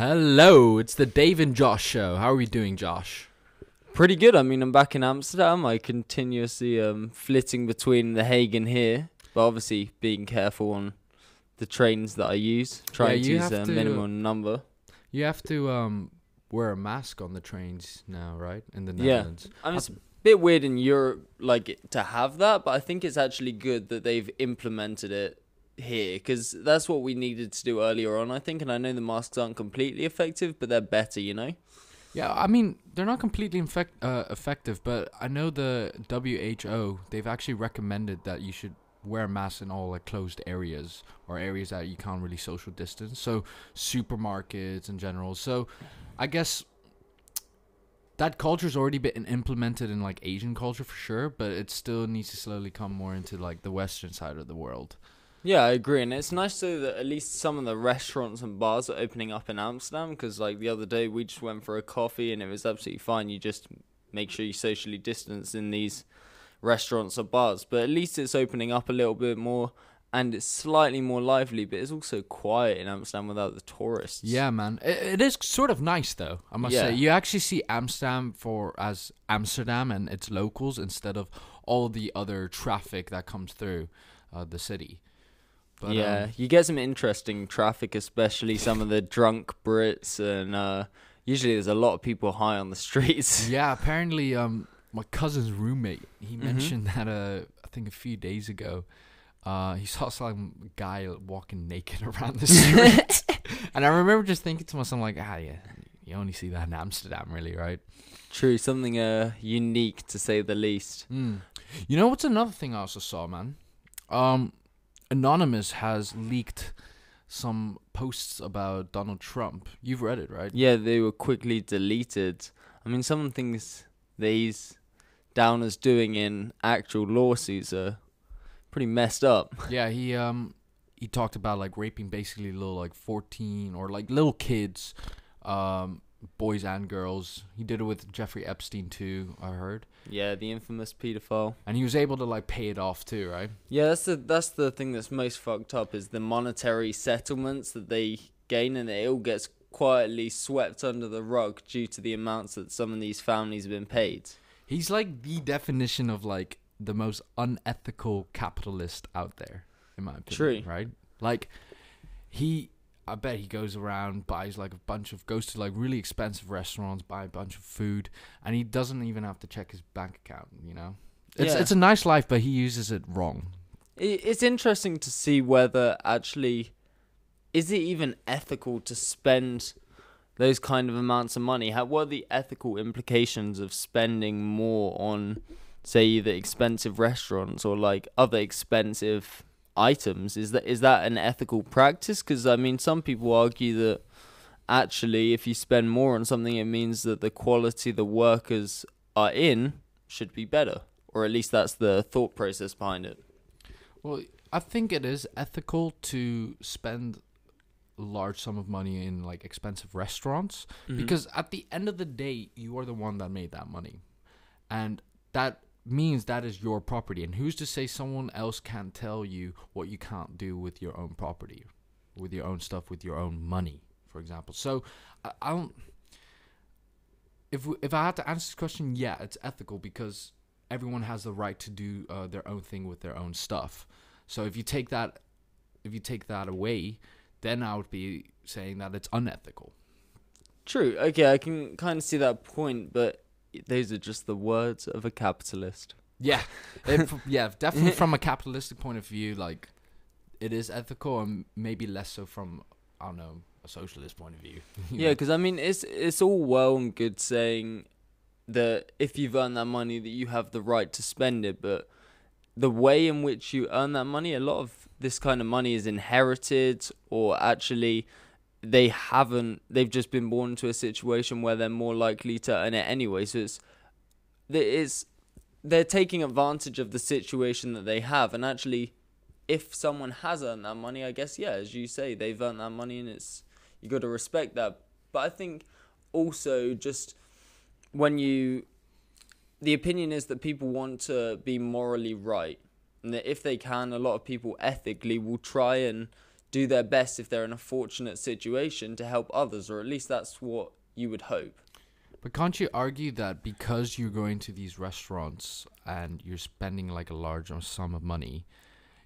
Hello, it's the Dave and Josh show. How are we doing, Josh? Pretty good. I mean, I'm back in Amsterdam. I continuously um flitting between the Hague and here, but obviously being careful on the trains that I use. Trying to use a to- minimum number. You have to um wear a mask on the trains now, right? In the Yeah. Netherlands. I mean, it's a bit weird in Europe, like to have that, but I think it's actually good that they've implemented it here because that's what we needed to do earlier on. I think, and I know the masks aren't completely effective, but they're better. You know. Yeah, I mean they're not completely infect, uh, effective, but I know the WHO they've actually recommended that you should wear masks in all like closed areas or areas that you can't really social distance. So supermarkets in general. So I guess that culture's already been implemented in like Asian culture for sure, but it still needs to slowly come more into like the Western side of the world. Yeah, I agree, and it's nice though that at least some of the restaurants and bars are opening up in Amsterdam. Because like the other day, we just went for a coffee, and it was absolutely fine. You just make sure you socially distance in these restaurants or bars, but at least it's opening up a little bit more, and it's slightly more lively. But it's also quiet in Amsterdam without the tourists. Yeah, man. It, it is sort of nice though. I must Yeah. say, you actually see Amsterdam for as Amsterdam and its locals instead of all the other traffic that comes through uh, the city. But, yeah, um, you get some interesting traffic, especially some of the drunk Brits, and uh, usually there's a lot of people high on the streets. yeah. Apparently, um, my cousin's roommate he Mhm. mentioned that uh, I think a few days ago, uh, he saw some guy walking naked around the street, and I remember just thinking to myself like, ah, yeah, you only see that in Amsterdam, really, right? True, something uh unique to say the least. Mm. You know what's another thing I also saw, man? Um, Anonymous has leaked some posts about Donald Trump. You've read it, right? Yeah, they were quickly deleted. I mean, some of the things that he's down as doing in actual lawsuits are pretty messed up. Yeah, he um he talked about like raping basically little like 14 or like little kids, um boys and girls. He did it with Jeffrey Epstein too, I heard. Yeah, the infamous pedophile. And he was able to like pay it off too, right? Yeah, that's the that's the thing that's most fucked up is the monetary settlements that they gain, and it all gets quietly swept under the rug due to the amounts that some of these families have been paid. He's like the definition of like the most unethical capitalist out there, in my opinion. True. Right? Like he I bet he goes around, buys like a bunch of goes to like really expensive restaurants, buy a bunch of food, and he doesn't even have to check his bank account, you know? It's Yeah. it's a nice life, but he uses it wrong. It's interesting to see whether actually is it even ethical to spend those kind of amounts of money. How what are the ethical implications of spending more on say either expensive restaurants or like other expensive items? Is that is that an ethical practice? Because I mean, some people argue that actually, if you spend more on something, it means that the quality the workers are in should be better, or at least that's the thought process behind it. Well, I think it is ethical to spend a large sum of money in like expensive restaurants Mm-hmm. because at the end of the day you are the one that made that money and that means that is your property. And who's to say someone else can't tell you what you can't do with your own property with your own stuff with your own money for example? So i, I don't if if i had to answer this question yeah it's ethical because everyone has the right to do uh, their own thing with their own stuff. So if you take that if you take that away then i would be saying that it's unethical. True. Okay, I can kind of see that point, but those are just the words of a capitalist. Yeah, it, yeah, definitely from a capitalistic point of view, like it is ethical, and maybe less so from I don't know a socialist point of view. Yeah, because I mean, it's it's all well and good saying that if you've earned that money, that you have the right to spend it, but the way in which you earn that money, a lot of this kind of money is inherited, or actually they haven't. They've just been born into a situation where they're more likely to earn it anyway. So it's it's they're taking advantage of the situation that they have, and actually, if someone has earned that money, I guess yeah, as you say, they've earned that money, and it's you got to respect that. But I think also just when you the opinion is that people want to be morally right and that if they can a lot of people ethically will try and do their best if they're in a fortunate situation to help others, or at least that's what you would hope. But can't you argue that because you're going to these restaurants and you're spending like a large sum of money,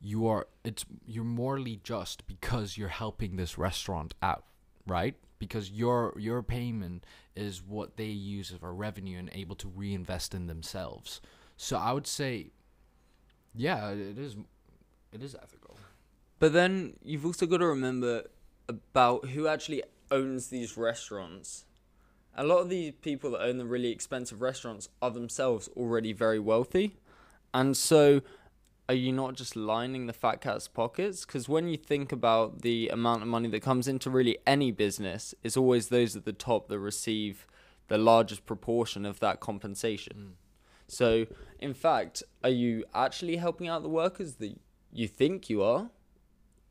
you are it's you're morally just because you're helping this restaurant out, right? Because your your payment is what they use as a revenue and able to reinvest in themselves. So I would say, yeah, it is it is ethical. But then you've also got to remember about who actually owns these restaurants. A lot of the people that own the really expensive restaurants are themselves already very wealthy. And so are you not just lining the fat cat's pockets? Because when you think about the amount of money that comes into really any business, it's always those at the top that receive the largest proportion of that compensation. Mm. So, in fact, are you actually helping out the workers that you think you are?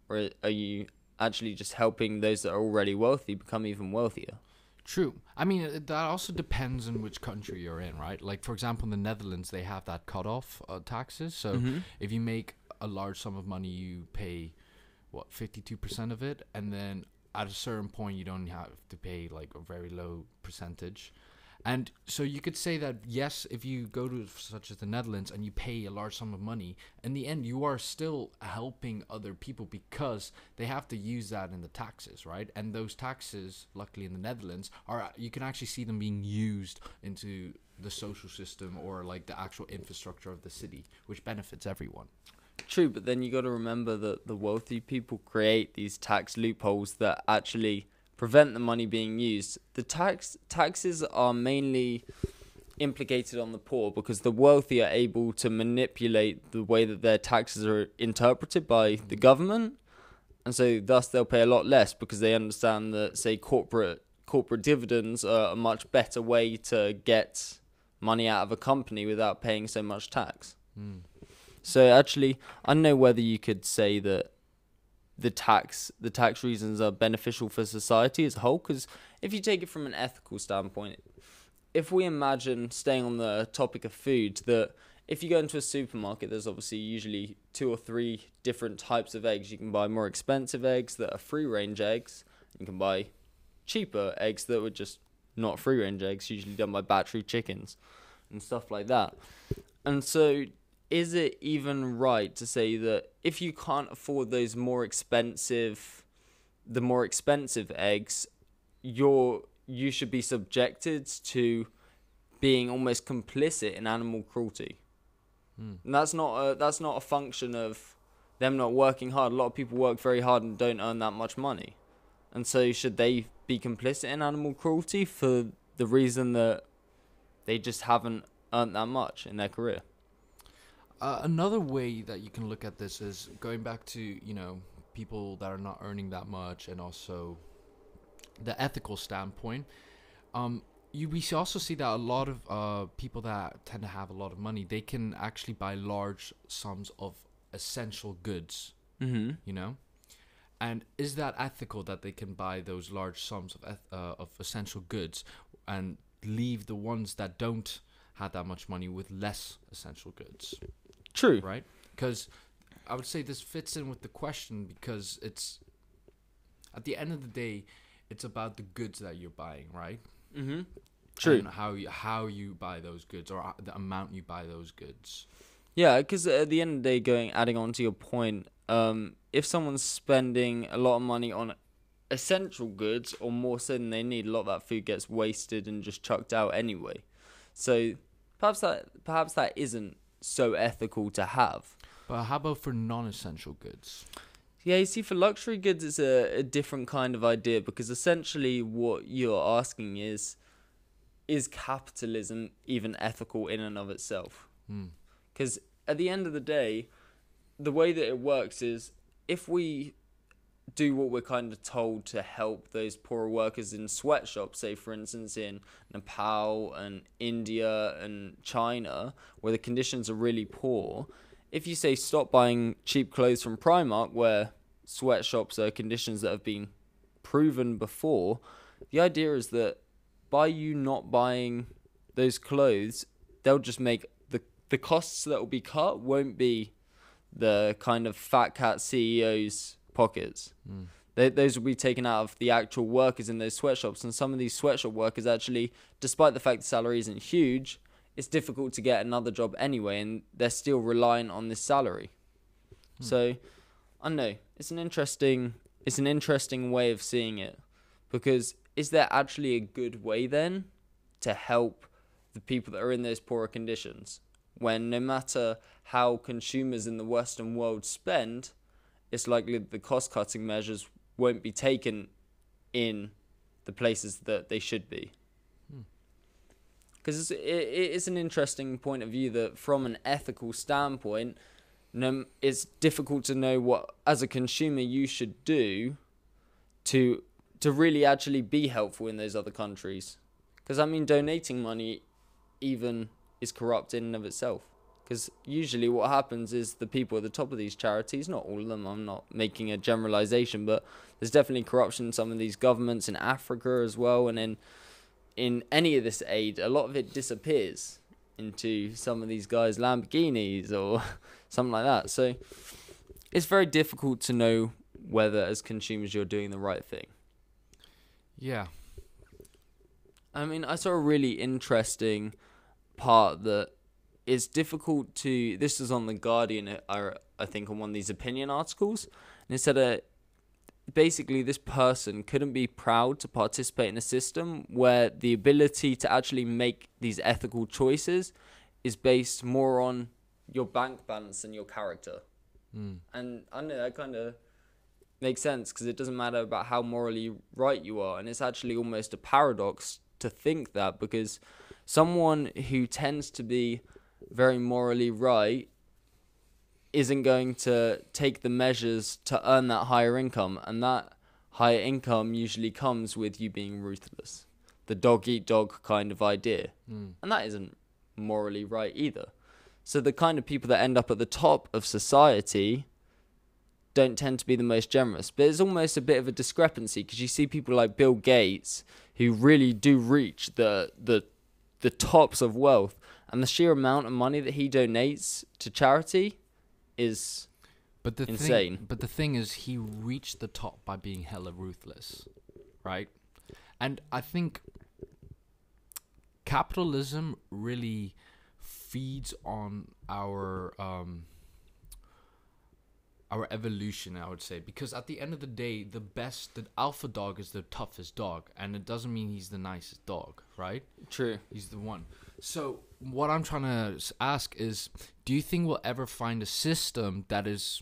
Or are you actually just helping those that are already wealthy become even wealthier? True. I mean, that also depends on which country you're in, right? Like, for example, in the Netherlands, they have that cutoff uh, taxes. So mm-hmm. if you make a large sum of money, you pay, what, 52% of it. And then at a certain point, you don't have to pay like a very low percentage. And so you could say that yes, if you go to such as the Netherlands and you pay a large sum of money, in the end you are still helping other people because they have to use that in the taxes, right? And those taxes, luckily in the Netherlands, are you can actually see them being used into the social system or like the actual infrastructure of the city, which benefits everyone. True, but then you got to remember that the wealthy people create these tax loopholes that actually prevent the money being used. The tax taxes are mainly implicated on the poor because the wealthy are able to manipulate the way that their taxes are interpreted by the government and so thus they'll pay a lot less because they understand that say corporate corporate dividends are a much better way to get money out of a company without paying so much tax. Mm. So actually I don't know whether you could say that the tax the tax reasons are beneficial for society as a whole because if you take it from an ethical standpoint if we imagine staying on the topic of food that if you go into a supermarket there's obviously usually two or three different types of eggs. You can buy more expensive eggs that are free range eggs you can buy cheaper eggs that were just not free range eggs usually done by battery chickens and stuff like that. And so is it even right to say that if you can't afford those more expensive the more expensive eggs you're you should be subjected to being almost complicit in animal cruelty? Mm. and that's not a that's not a function of them not working hard. A lot of people work very hard and don't earn that much money. And so should they be complicit in animal cruelty for the reason that they just haven't earned that much in their career uh, another way that you can look at this is going back to you know people that are not earning that much, and also the ethical standpoint. Um, you we also see that a lot of uh, people that tend to have a lot of money, they can actually buy large sums of essential goods. Mm-hmm. You know, and is that ethical that they can buy those large sums of eth- uh, of essential goods and leave the ones that don't have that much money with less essential goods? True. Right? Because I would say this fits in with the question because it's at the end of the day, it's about the goods that you're buying, right? Mm-hmm. True. And how you how you buy those goods or the amount you buy those goods. Yeah, because at the end of the day, going adding on to your point, um, if someone's spending a lot of money on essential goods or more so than they need, a lot of that food gets wasted and just chucked out anyway. So perhaps that perhaps that isn't so ethical to have. But how about for non-essential goods? Yeah, you see, for luxury goods, it's a, a different kind of idea because essentially what you're asking is, is capitalism even ethical in and of itself? Because hmm. at the end of the day, the way that it works is if we do what we're kind of told to help those poorer workers in sweatshops, say for instance in Nepal and India and China, where the conditions are really poor. If you say stop buying cheap clothes from Primark, where sweatshops are conditions that have been proven before, the idea is that by you not buying those clothes, they'll just make the the costs that will be cut won't be the kind of fat cat CEOs pockets. Mm. They, those will be taken out of the actual workers in those sweatshops. And some of these sweatshop workers actually, despite the fact the salary isn't huge, it's difficult to get another job anyway, and they're still relying on this salary. Hmm. So, I don't know. It's an interesting, it's an interesting way of seeing it, because is there actually a good way then to help the people that are in those poorer conditions? When no matter how consumers in the Western world spend, it's likely that the cost cutting measures won't be taken in the places that they should be. Hmm. Because it's, it, it's an interesting point of view that, from an ethical standpoint, no, it's difficult to know what, as a consumer, you should do to to really actually be helpful in those other countries. Because I mean, donating money even is corrupt in and of itself. Because usually what happens is the people at the top of these charities, not all of them, I'm not making a generalization, but there's definitely corruption in some of these governments in Africa as well. And in, in any of this aid, a lot of it disappears into some of these guys' Lamborghinis or something like that. So it's very difficult to know whether, as consumers, you're doing the right thing. Yeah. I mean, I saw a really interesting part that it's difficult to. This is on the Guardian, I, I think, on one of these opinion articles, and it said uh, basically this person couldn't be proud to participate in a system where the ability to actually make these ethical choices is based more on your bank balance than your character. Mm. And I know that kind of makes sense because it doesn't matter about how morally right you are. And it's actually almost a paradox to think that because someone who tends to be very morally right isn't going to take the measures to earn that higher income. And that higher income usually comes with you being ruthless. The dog eat dog kind of idea. Mm. And that isn't morally right either. So the kind of people that end up at the top of society don't tend to be the most generous. But it's almost a bit of a discrepancy because you see people like Bill Gates who really do reach the the the tops of wealth and the sheer amount of money that he donates to charity is But the Insane. thing, but the thing is, he reached the top by being hella ruthless, right? And I think capitalism really feeds on our um, our evolution. I would say because at the end of the day, the best, the alpha dog is the toughest dog, and it doesn't mean he's the nicest dog, right? true. He's the one. So what I'm trying to ask is, do you think we'll ever find a system that is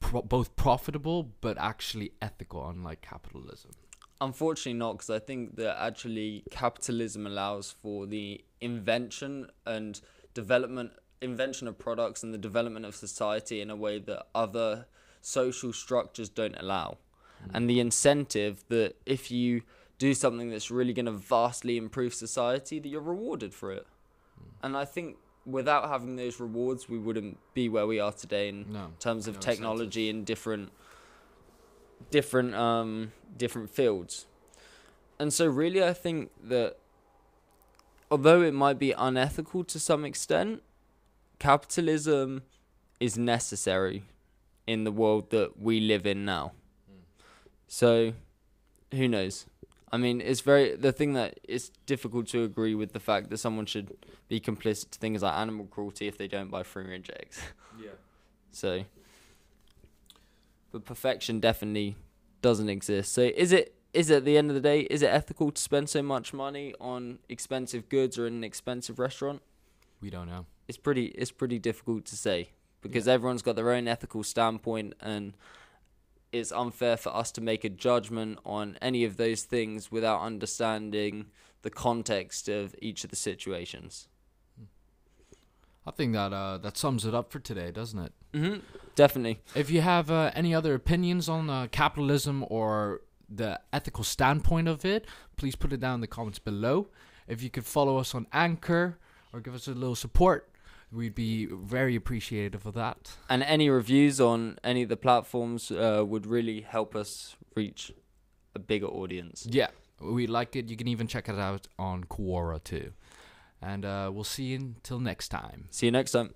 pro- both profitable but actually ethical, unlike capitalism? Unfortunately, not because I think that actually capitalism allows for the invention and development, invention of products and the development of society in a way that other social structures don't allow. Hmm. And the incentive that if you do something that's really going to vastly improve society, that you're rewarded for it. And I think without having those rewards, we wouldn't be where we are today in No. terms of No technology and different different um different fields. And so really I think that although it might be unethical to some extent, capitalism is necessary in the world that we live in now. So who knows? I mean, it's very the thing that it's difficult to agree with the fact that someone should be complicit to things like animal cruelty if they don't buy free range eggs. Yeah. So, but perfection definitely doesn't exist. So, is it is it at the end of the day is it ethical to spend so much money on expensive goods or in an expensive restaurant? We don't know. It's pretty it's pretty difficult to say because Yeah. everyone's got their own ethical standpoint and it's unfair for us to make a judgment on any of those things without understanding the context of each of the situations. I think that uh, that sums it up for today, doesn't it? hmm Definitely. If you have uh, any other opinions on uh, capitalism or the ethical standpoint of it, please put it down in the comments below. If you could follow us on Anchor or give us a little support, we'd be very appreciative of that. And any reviews on any of the platforms uh, would really help us reach a bigger audience. Yeah, we like it. You can even check it out on Quora too. And uh, we'll see you until next time. See you next time.